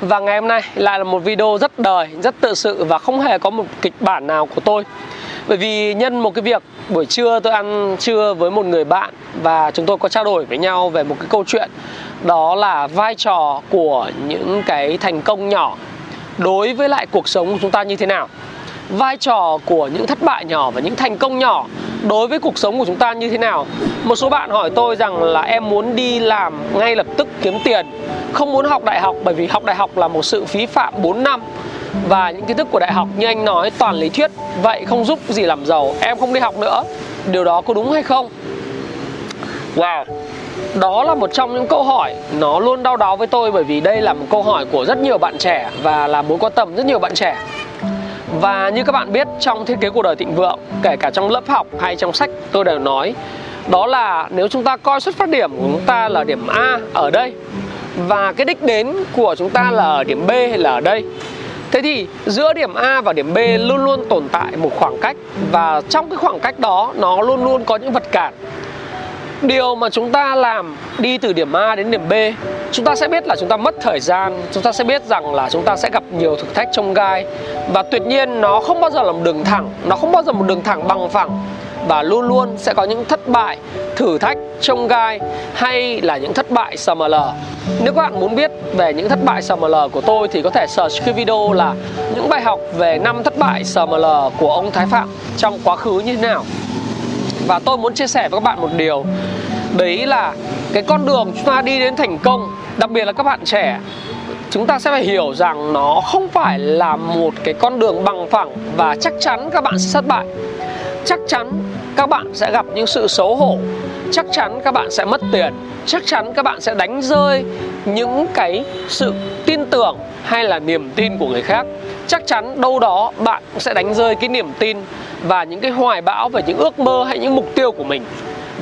Và ngày hôm nay lại là một video rất đời, rất tự sự và không hề có một kịch bản nào của tôi. Bởi vì nhân một cái việc buổi trưa tôi ăn trưa với một người bạn Và chúng tôi có trao đổi với nhau về một cái câu chuyện. Đó là vai trò của những cái thành công nhỏ. Đối với lại cuộc sống của chúng ta như thế nào? Vai trò của những thất bại nhỏ và những thành công nhỏ đối với cuộc sống của chúng ta như thế nào? Một số bạn hỏi tôi rằng là em muốn đi làm ngay lập tức kiếm tiền không muốn học đại học bởi vì học đại học là một sự phí phạm 4 năm. Và những kiến thức của đại học như anh nói, toàn lý thuyết, vậy không giúp gì làm giàu. Em không đi học nữa. Điều đó có đúng hay không? Wow. Đó là một trong những câu hỏi. Nó luôn đau đáu với tôi bởi vì đây là một câu hỏi của rất nhiều bạn trẻ và là mối quan tâm rất nhiều bạn trẻ. Và như các bạn biết, trong thiết kế cuộc đời thịnh vượng, kể cả trong lớp học hay trong sách, tôi đều nói, đó là nếu chúng ta coi xuất phát điểm của chúng ta là điểm A ở đây và cái đích đến của chúng ta là ở điểm B hay là ở đây? Thế thì giữa điểm A và điểm B luôn luôn tồn tại một khoảng cách và trong cái khoảng cách đó nó luôn luôn có những vật cản. Điều mà chúng ta làm đi từ điểm A đến điểm B, chúng ta sẽ biết là chúng ta mất thời gian, chúng ta sẽ biết rằng là chúng ta sẽ gặp nhiều thử thách trong gai. Và tuyệt nhiên nó không bao giờ là một đường thẳng, nó không bao giờ một đường thẳng bằng phẳng và luôn luôn sẽ có những thất bại, thử thách trong gai hay là những thất bại SML nếu các bạn muốn biết về những thất bại SML của tôi thì có thể search cái video là những bài học về năm thất bại SML của ông Thái Phạm trong quá khứ như thế nào. Và tôi muốn chia sẻ với các bạn một điều, đấy là cái con đường chúng ta đi đến thành công, đặc biệt là các bạn trẻ, chúng ta sẽ phải hiểu rằng nó không phải là một cái con đường bằng phẳng và chắc chắn các bạn sẽ thất bại. Chắc chắn các bạn sẽ gặp những sự xấu hổ. Chắc chắn các bạn sẽ mất tiền. Chắc chắn các bạn sẽ đánh rơi những cái sự tin tưởng hay là niềm tin của người khác. Chắc chắn đâu đó bạn sẽ đánh rơi cái niềm tin và những cái hoài bão về những ước mơ hay những mục tiêu của mình.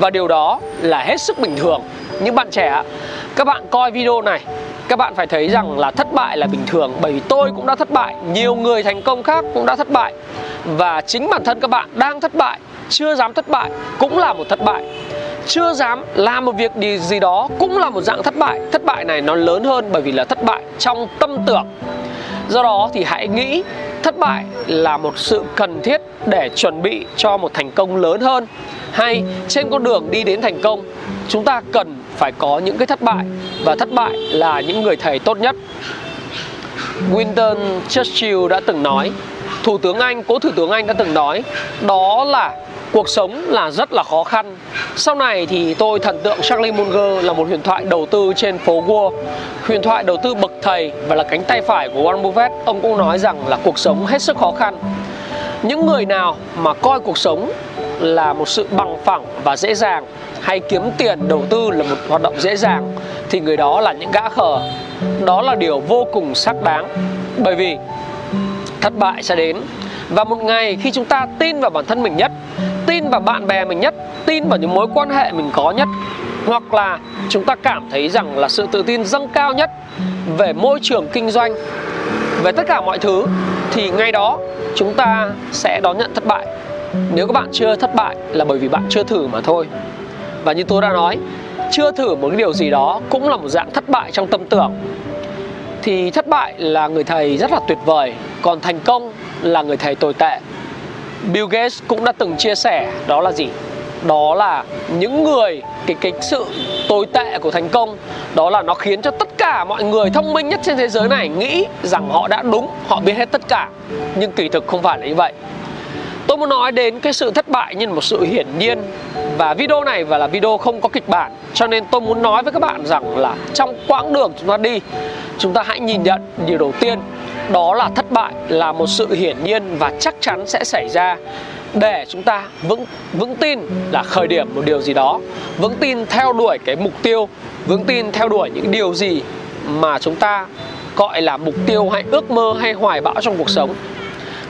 Và điều đó là hết sức bình thường. Những bạn trẻ các bạn coi video này, các bạn phải thấy rằng là thất bại là bình thường. Bởi vì tôi cũng đã thất bại, nhiều người thành công khác cũng đã thất bại. Và chính bản thân các bạn đang thất bại chưa dám thất bại cũng là một thất bại. Chưa dám làm một việc gì đó cũng là một dạng thất bại. Thất bại này nó lớn hơn bởi vì là thất bại trong tâm tưởng. Do đó thì hãy nghĩ thất bại là một sự cần thiết để chuẩn bị cho một thành công lớn hơn. Hay trên con đường đi đến thành công chúng ta cần phải có những cái thất bại và thất bại là những người thầy tốt nhất. Winston Churchill đã từng nói Thủ tướng Anh, cố Thủ tướng Anh đã từng nói Đó là cuộc sống là rất là khó khăn. Sau này thì tôi thần tượng Charlie Munger là một huyền thoại đầu tư trên phố Wall. Huyền thoại đầu tư bậc thầy và là cánh tay phải của Warren Buffett. Ông cũng nói rằng là cuộc sống hết sức khó khăn. Những người nào mà coi cuộc sống là một sự bằng phẳng và dễ dàng hay kiếm tiền đầu tư là một hoạt động dễ dàng thì người đó là những gã khờ. Đó là điều vô cùng xác đáng, bởi vì thất bại sẽ đến. Và một ngày khi chúng ta tin vào bản thân mình nhất tin vào bạn bè mình nhất, tin vào những mối quan hệ mình có nhất, hoặc là chúng ta cảm thấy rằng là sự tự tin dâng cao nhất về môi trường kinh doanh, về tất cả mọi thứ, thì ngay đó chúng ta sẽ đón nhận thất bại. Nếu các bạn chưa thất bại là bởi vì bạn chưa thử mà thôi. Và như tôi đã nói, chưa thử một cái điều gì đó cũng là một dạng thất bại trong tâm tưởng. Thì thất bại là người thầy rất là tuyệt vời, còn thành công là người thầy tồi tệ. Bill Gates cũng đã từng chia sẻ đó là gì? Đó là những người, cái cái sự tồi tệ của thành công, đó là nó khiến cho tất cả mọi người thông minh nhất trên thế giới này nghĩ rằng họ đã đúng, họ biết hết tất cả. Nhưng kỳ thực không phải là như vậy. Tôi muốn nói đến cái sự thất bại như một sự hiển nhiên. Và video này và là video không có kịch bản. Cho nên tôi muốn nói với các bạn rằng là trong quãng đường chúng ta đi, Chúng ta hãy nhìn nhận điều đầu tiên. Đó là thất bại, là một sự hiển nhiên và chắc chắn sẽ xảy ra. Để chúng ta vững vững tin là khởi điểm một điều gì đó, vững tin theo đuổi cái mục tiêu, vững tin theo đuổi những điều gì mà chúng ta gọi là mục tiêu hay ước mơ hay hoài bão trong cuộc sống.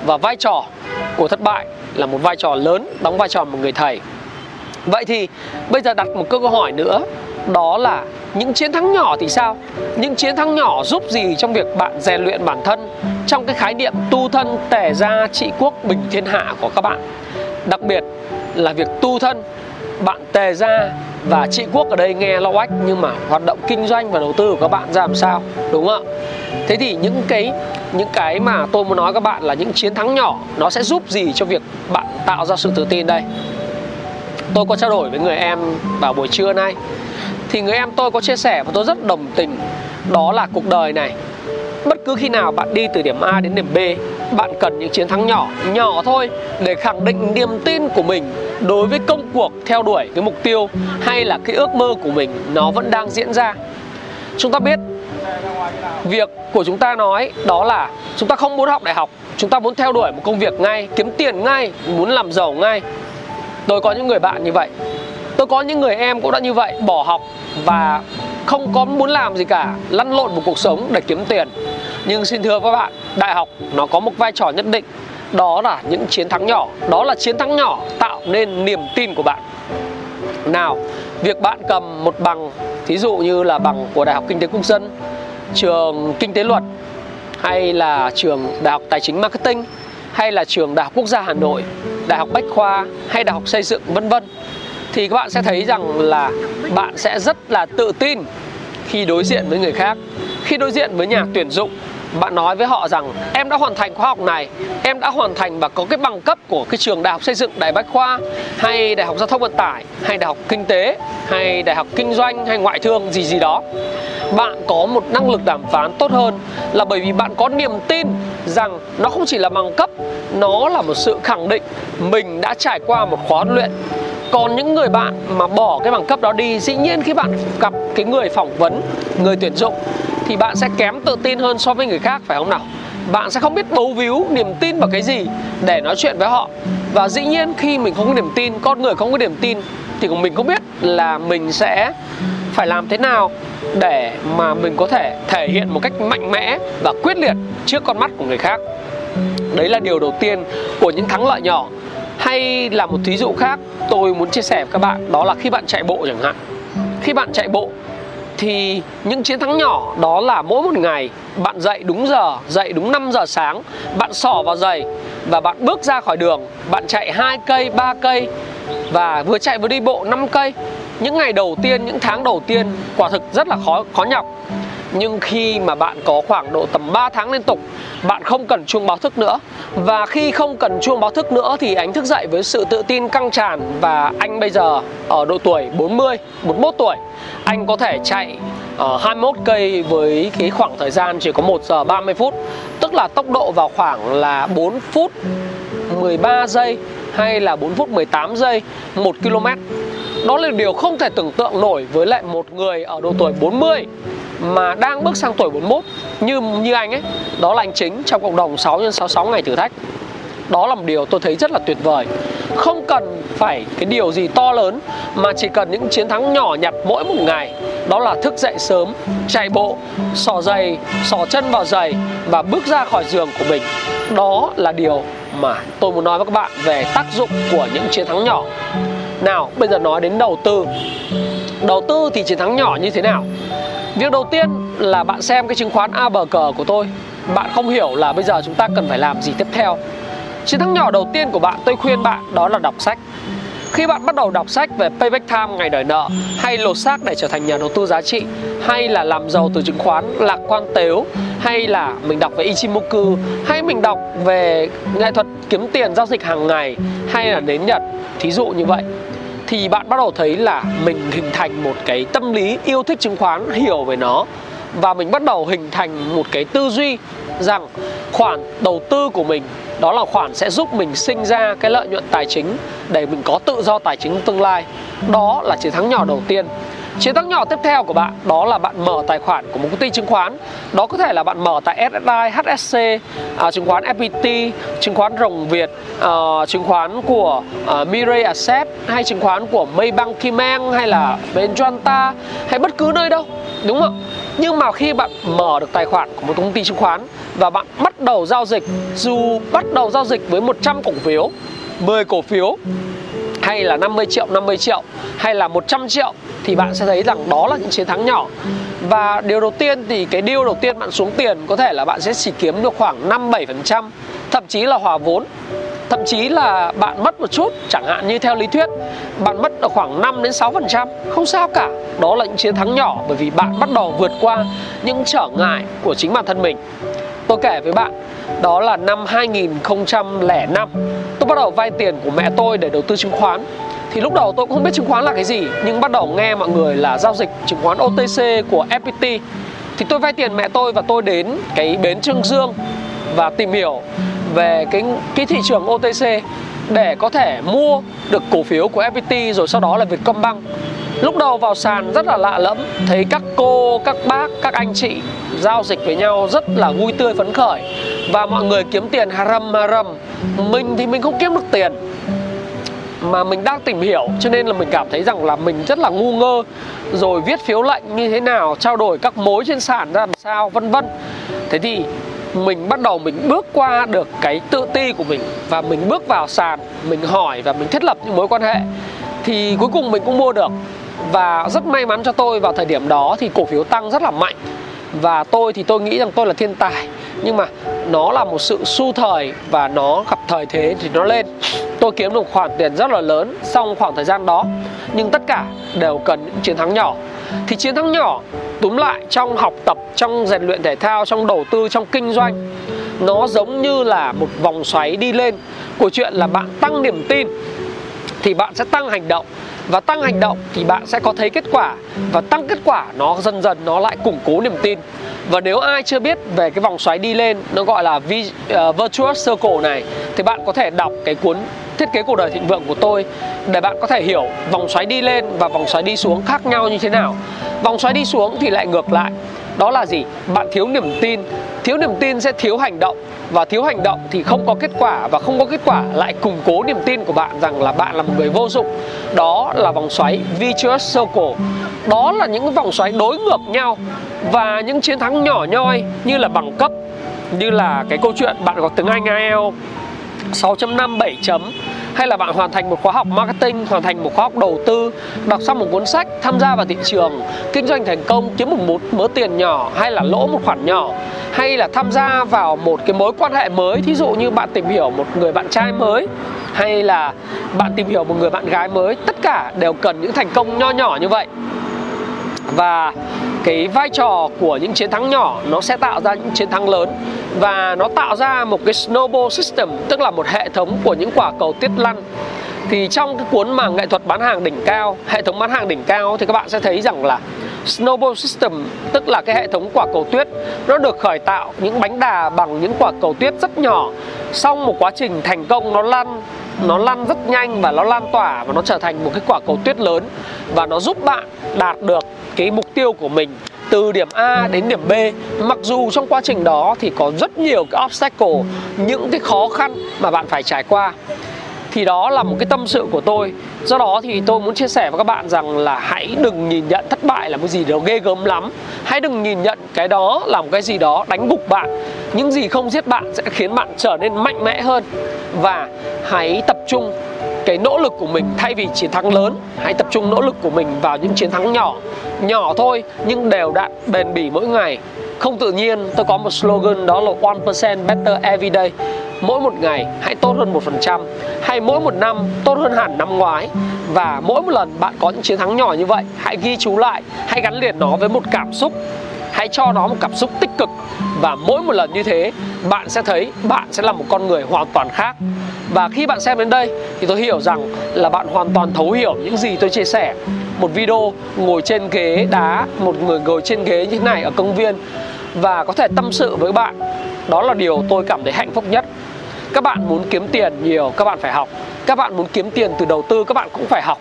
Và vai trò của thất bại là một vai trò lớn, đóng vai trò một người thầy. Vậy thì bây giờ đặt một câu hỏi nữa, đó là những chiến thắng nhỏ thì sao? Những chiến thắng nhỏ giúp gì trong việc bạn rèn luyện bản thân trong cái khái niệm tu thân tề gia trị quốc bình thiên hạ của các bạn? Đặc biệt là việc tu thân, bạn tề gia và trị quốc ở đây nghe lo ách nhưng mà hoạt động kinh doanh và đầu tư của các bạn ra làm sao? Đúng không ạ? Thế thì những cái những cái mà tôi muốn nói các bạn là những chiến thắng nhỏ, nó sẽ giúp gì cho việc bạn tạo ra sự tự tin đây? Tôi có trao đổi với người em vào buổi trưa nay thì người em tôi có chia sẻ và tôi rất đồng tình. Đó là cuộc đời này. Bất cứ khi nào bạn đi từ điểm A đến điểm B, bạn cần những chiến thắng nhỏ nhỏ thôi để khẳng định niềm tin của mình đối với công cuộc theo đuổi cái mục tiêu hay là cái ước mơ của mình nó vẫn đang diễn ra. Chúng ta biết, việc của chúng ta nói đó là chúng ta không muốn học đại học, chúng ta muốn theo đuổi một công việc ngay, kiếm tiền ngay, muốn làm giàu ngay. Tôi có những người bạn như vậy. Tôi có những người em cũng đã như vậy, bỏ học và không có muốn làm gì cả, lăn lộn một cuộc sống để kiếm tiền. Nhưng xin thưa các bạn, đại học nó có một vai trò nhất định, đó là những chiến thắng nhỏ. Đó là chiến thắng nhỏ tạo nên niềm tin của bạn. Nào, việc bạn cầm một bằng, thí dụ như là bằng của đại học kinh tế quốc dân, trường kinh tế luật, hay là trường đại học tài chính marketing, hay là trường đại học quốc gia hà nội, đại học bách khoa hay đại học xây dựng, vân vân thì các bạn sẽ thấy rằng là bạn sẽ rất là tự tin khi đối diện với người khác. Khi đối diện với nhà tuyển dụng, bạn nói với họ rằng, em đã hoàn thành khóa học này, em đã hoàn thành và có cái bằng cấp của cái trường đại học xây dựng đại bách khoa, hay đại học giao thông vận tải, hay đại học kinh tế, hay đại học kinh doanh, hay ngoại thương, gì gì đó. Bạn có một năng lực đàm phán tốt hơn là bởi vì bạn có niềm tin rằng nó không chỉ là bằng cấp, nó là một sự khẳng định mình đã trải qua một khóa luyện còn những người bạn mà bỏ cái bằng cấp đó đi, dĩ nhiên khi bạn gặp cái người phỏng vấn, người tuyển dụng, thì bạn sẽ kém tự tin hơn so với người khác, phải không nào? Bạn sẽ không biết bấu víu niềm tin vào cái gì để nói chuyện với họ. Và dĩ nhiên khi mình không có niềm tin, con người không có niềm tin, thì mình không biết là mình sẽ phải làm thế nào để mà mình có thể thể hiện một cách mạnh mẽ và quyết liệt trước con mắt của người khác. Đấy là điều đầu tiên của những thắng lợi nhỏ hay là một thí dụ khác tôi muốn chia sẻ với các bạn đó là khi bạn chạy bộ chẳng hạn. Khi bạn chạy bộ thì những chiến thắng nhỏ đó là mỗi một ngày bạn dậy đúng giờ, dậy đúng 5 giờ sáng, bạn xỏ vào giày và bạn bước ra khỏi đường, bạn chạy 2 cây, 3 cây và vừa chạy vừa đi bộ 5 cây. Những ngày đầu tiên, những tháng đầu tiên quả thực rất là khó khó nhọc nhưng khi mà bạn có khoảng độ tầm 3 tháng liên tục, bạn không cần chuông báo thức nữa. Và khi không cần chuông báo thức nữa thì anh thức dậy với sự tự tin căng tràn. Và anh bây giờ ở độ tuổi 40 41 tuổi. Anh có thể chạy ờ, ở 21 cây với cái khoảng thời gian chỉ có 1 giờ 30 phút. Tức là tốc độ vào khoảng là 4 phút 13 giây hay là 4 phút 18 giây 1 km đó là điều không thể tưởng tượng nổi với lại một người ở độ tuổi 40 mà đang bước sang tuổi 41 như như anh ấy, đó là anh chính trong cộng đồng 6 x 66 ngày thử thách. Đó là một điều tôi thấy rất là tuyệt vời. Không cần phải cái điều gì to lớn, mà chỉ cần những chiến thắng nhỏ nhặt mỗi một ngày. Đó là thức dậy sớm, chạy bộ, sò giày, sò chân vào giày và bước ra khỏi giường của mình. Đó là điều mà tôi muốn nói với các bạn về tác dụng của những chiến thắng nhỏ. Nào, bây giờ nói đến đầu tư. Đầu tư thì chiến thắng nhỏ như thế nào? Việc đầu tiên là bạn xem cái chứng khoán a bờ cờ của tôi. Bạn không hiểu là bây giờ chúng ta cần phải làm gì tiếp theo. Chiến thắng nhỏ đầu tiên của bạn, tôi khuyên bạn, đó là đọc sách. Khi bạn bắt đầu đọc sách về payback time, ngày đòi nợ, hay lột xác để trở thành nhà đầu tư giá trị, hay là làm giàu từ chứng khoán lạc quan tếu, hay là mình đọc về Ichimoku, hay mình đọc về nghệ thuật kiếm tiền giao dịch hàng ngày, hay là đến nhật. Thí dụ như vậy thì bạn bắt đầu thấy là mình hình thành một cái tâm lý yêu thích chứng khoán, hiểu về nó. Và mình bắt đầu hình thành một cái tư duy rằng khoản đầu tư của mình, đó là khoản sẽ giúp mình sinh ra cái lợi nhuận tài chính để mình có tự do tài chính tương lai. Đó là chiến thắng nhỏ đầu tiên. Chiến thắng nhỏ tiếp theo của bạn đó là bạn mở tài khoản của một công ty chứng khoán. Đó có thể là bạn mở tại SSI, HSC, à, chứng khoán FPT, chứng khoán Rồng Việt, à, chứng khoán của à, Mirai Asset hay chứng khoán của Maybank Kimeng hay là bên Joanta hay bất cứ nơi đâu Đúng không? Nhưng mà khi bạn mở được tài khoản của một công ty chứng khoán và bạn bắt đầu giao dịch dù bắt đầu giao dịch với 100 cổ phiếu 10 cổ phiếu hay là 50 triệu 50 triệu, hay là 100 triệu, thì bạn sẽ thấy rằng đó là những chiến thắng nhỏ. Và điều đầu tiên thì cái điều đầu tiên bạn xuống tiền có thể là bạn sẽ chỉ kiếm được khoảng 5 7% thậm chí là hòa vốn thậm chí là bạn mất một chút, chẳng hạn như theo lý thuyết, bạn mất ở khoảng 5 đến 6% không sao cả, đó là những chiến thắng nhỏ bởi vì bạn bắt đầu vượt qua những trở ngại của chính bản thân mình. Tôi kể với bạn, đó là năm 2005 tôi bắt đầu vay tiền của mẹ tôi để đầu tư chứng khoán. Thì lúc đầu tôi cũng không biết chứng khoán là cái gì, nhưng bắt đầu nghe mọi người là giao dịch chứng khoán OTC của FPT thì tôi vay tiền mẹ tôi và tôi đến cái bến Trương Dương và tìm hiểu về cái cái thị trường OTC để có thể mua được cổ phiếu của FPT rồi sau đó là Vietcombank. Lúc đầu vào sàn rất là lạ lẫm, thấy các cô, các bác, các anh chị giao dịch với nhau rất là vui tươi phấn khởi và mọi người kiếm tiền haram haram. Mình thì mình không kiếm được tiền mà mình đang tìm hiểu cho nên là mình cảm thấy rằng là mình rất là ngu ngơ rồi viết phiếu lệnh như thế nào trao đổi các mối trên sàn ra làm sao vân vân thế thì mình bắt đầu mình bước qua được cái tự ti của mình và mình bước vào sàn, mình hỏi và mình thiết lập những mối quan hệ thì cuối cùng mình cũng mua được. Và rất may mắn cho tôi vào thời điểm đó thì cổ phiếu tăng rất là mạnh và tôi thì tôi nghĩ rằng tôi là thiên tài. Nhưng mà nó là một sự su thời và nó gặp thời thế thì nó lên. Tôi kiếm được khoản tiền rất là lớn trong khoảng thời gian đó. Nhưng tất cả đều cần những chiến thắng nhỏ thì chiến thắng nhỏ túm lại trong học tập, trong rèn luyện thể thao, trong đầu tư, trong kinh doanh. Nó giống như là một vòng xoáy đi lên. Của chuyện là bạn tăng niềm tin thì bạn sẽ tăng hành động. Và tăng hành động thì bạn sẽ có thấy kết quả. Và tăng kết quả, nó dần dần nó lại củng cố niềm tin. Và nếu ai chưa biết về cái vòng xoáy đi lên, nó gọi là ờ, virtuous circle này, thì bạn có thể đọc cái cuốn thiết kế cuộc đời thịnh vượng của tôi để bạn có thể hiểu vòng xoáy đi lên và vòng xoáy đi xuống khác nhau như thế nào. Vòng xoáy đi xuống thì lại ngược lại. Đó là gì? Bạn thiếu niềm tin. Thiếu niềm tin sẽ thiếu hành động. Và thiếu hành động thì không có kết quả và không có kết quả lại củng cố niềm tin của bạn rằng là bạn là một người vô dụng. Đó là vòng xoáy virtuous circle. Đó là những vòng xoáy đối ngược nhau và những chiến thắng nhỏ nhoi như là bằng cấp, như là cái câu chuyện bạn có tiếng Anh IELTS 6.5 7 chấm hay là bạn hoàn thành một khóa học marketing, hoàn thành một khóa học đầu tư, đọc xong một cuốn sách, tham gia vào thị trường, kinh doanh thành công, kiếm một, một mớ tiền nhỏ hay là lỗ một khoản nhỏ hay là tham gia vào một cái mối quan hệ mới, thí dụ như bạn tìm hiểu một người bạn trai mới hay là bạn tìm hiểu một người bạn gái mới, tất cả đều cần những thành công nho nhỏ như vậy. Và cái vai trò của những chiến thắng nhỏ, nó sẽ tạo ra những chiến thắng lớn. Và nó tạo ra một cái snowball system, tức là một hệ thống của những quả cầu tiết lăn. Thì trong cái cuốn mà nghệ thuật bán hàng đỉnh cao, hệ thống bán hàng đỉnh cao, thì các bạn sẽ thấy rằng là snowball system, tức là cái hệ thống quả cầu tuyết, nó được khởi tạo những bánh đà bằng những quả cầu tuyết rất nhỏ. Sau một quá trình thành công, nó lăn nó lăn rất nhanh và nó lan tỏa và nó trở thành một cái quả cầu tuyết lớn. Và nó giúp bạn đạt được cái mục tiêu của mình từ điểm A đến điểm B. Mặc dù trong quá trình đó thì có rất nhiều cái obstacle, những cái khó khăn mà bạn phải trải qua. Thì đó là một cái tâm sự của tôi. Do đó thì tôi muốn chia sẻ với các bạn rằng là hãy đừng nhìn nhận thất bại là một gì đó ghê gớm lắm. Hãy đừng nhìn nhận cái đó là một cái gì đó đánh gục bạn. Những gì không giết bạn sẽ khiến bạn trở nên mạnh mẽ hơn. Và hãy tập trung cái nỗ lực của mình thay vì chiến thắng lớn. Hãy tập trung nỗ lực của mình vào những chiến thắng nhỏ nhỏ thôi, nhưng đều đặn, bền bỉ mỗi ngày. Không tự nhiên, tôi có một slogan đó là one percent better every day. Mỗi một ngày, hãy tốt hơn một phần trăm. Hay mỗi một năm, tốt hơn hẳn năm ngoái. Và mỗi một lần bạn có những chiến thắng nhỏ như vậy, hãy ghi chú lại, hãy gắn liền nó với một cảm xúc hãy cho nó một cảm xúc tích cực. Và mỗi một lần như thế, bạn sẽ thấy bạn sẽ là một con người hoàn toàn khác. Và khi bạn xem đến đây, thì tôi hiểu rằng là bạn hoàn toàn thấu hiểu những gì tôi chia sẻ. Một video ngồi trên ghế đá, một người ngồi trên ghế như thế này ở công viên, và có thể tâm sự với bạn. Đó là điều tôi cảm thấy hạnh phúc nhất. Các bạn muốn kiếm tiền nhiều, các bạn phải học. Các bạn muốn kiếm tiền từ đầu tư, các bạn cũng phải học.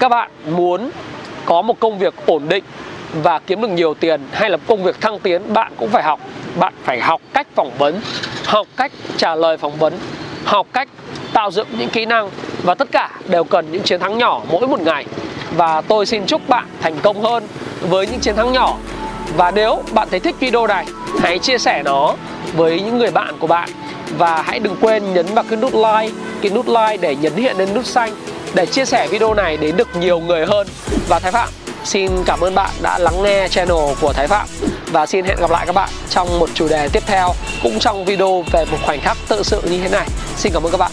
Các bạn muốn có một công việc ổn định và kiếm được nhiều tiền hay là công việc thăng tiến bạn cũng phải học. Bạn phải học cách phỏng vấn học cách trả lời phỏng vấn học cách tạo dựng những kỹ năng. Và tất cả đều cần những chiến thắng nhỏ mỗi một ngày. Và tôi xin chúc bạn thành công hơn với những chiến thắng nhỏ. Và nếu bạn thấy thích video này, hãy chia sẻ nó với những người bạn của bạn. Và hãy đừng quên nhấn vào cái nút like, cái nút like để nhấn hiện lên nút xanh để chia sẻ video này đến được nhiều người hơn. Và Thái Phạm xin cảm ơn bạn đã lắng nghe channel của Thái Phạm và xin hẹn gặp lại các bạn trong một chủ đề tiếp theo cũng trong video về một khoảnh khắc tự sự như thế này. Xin cảm ơn các bạn.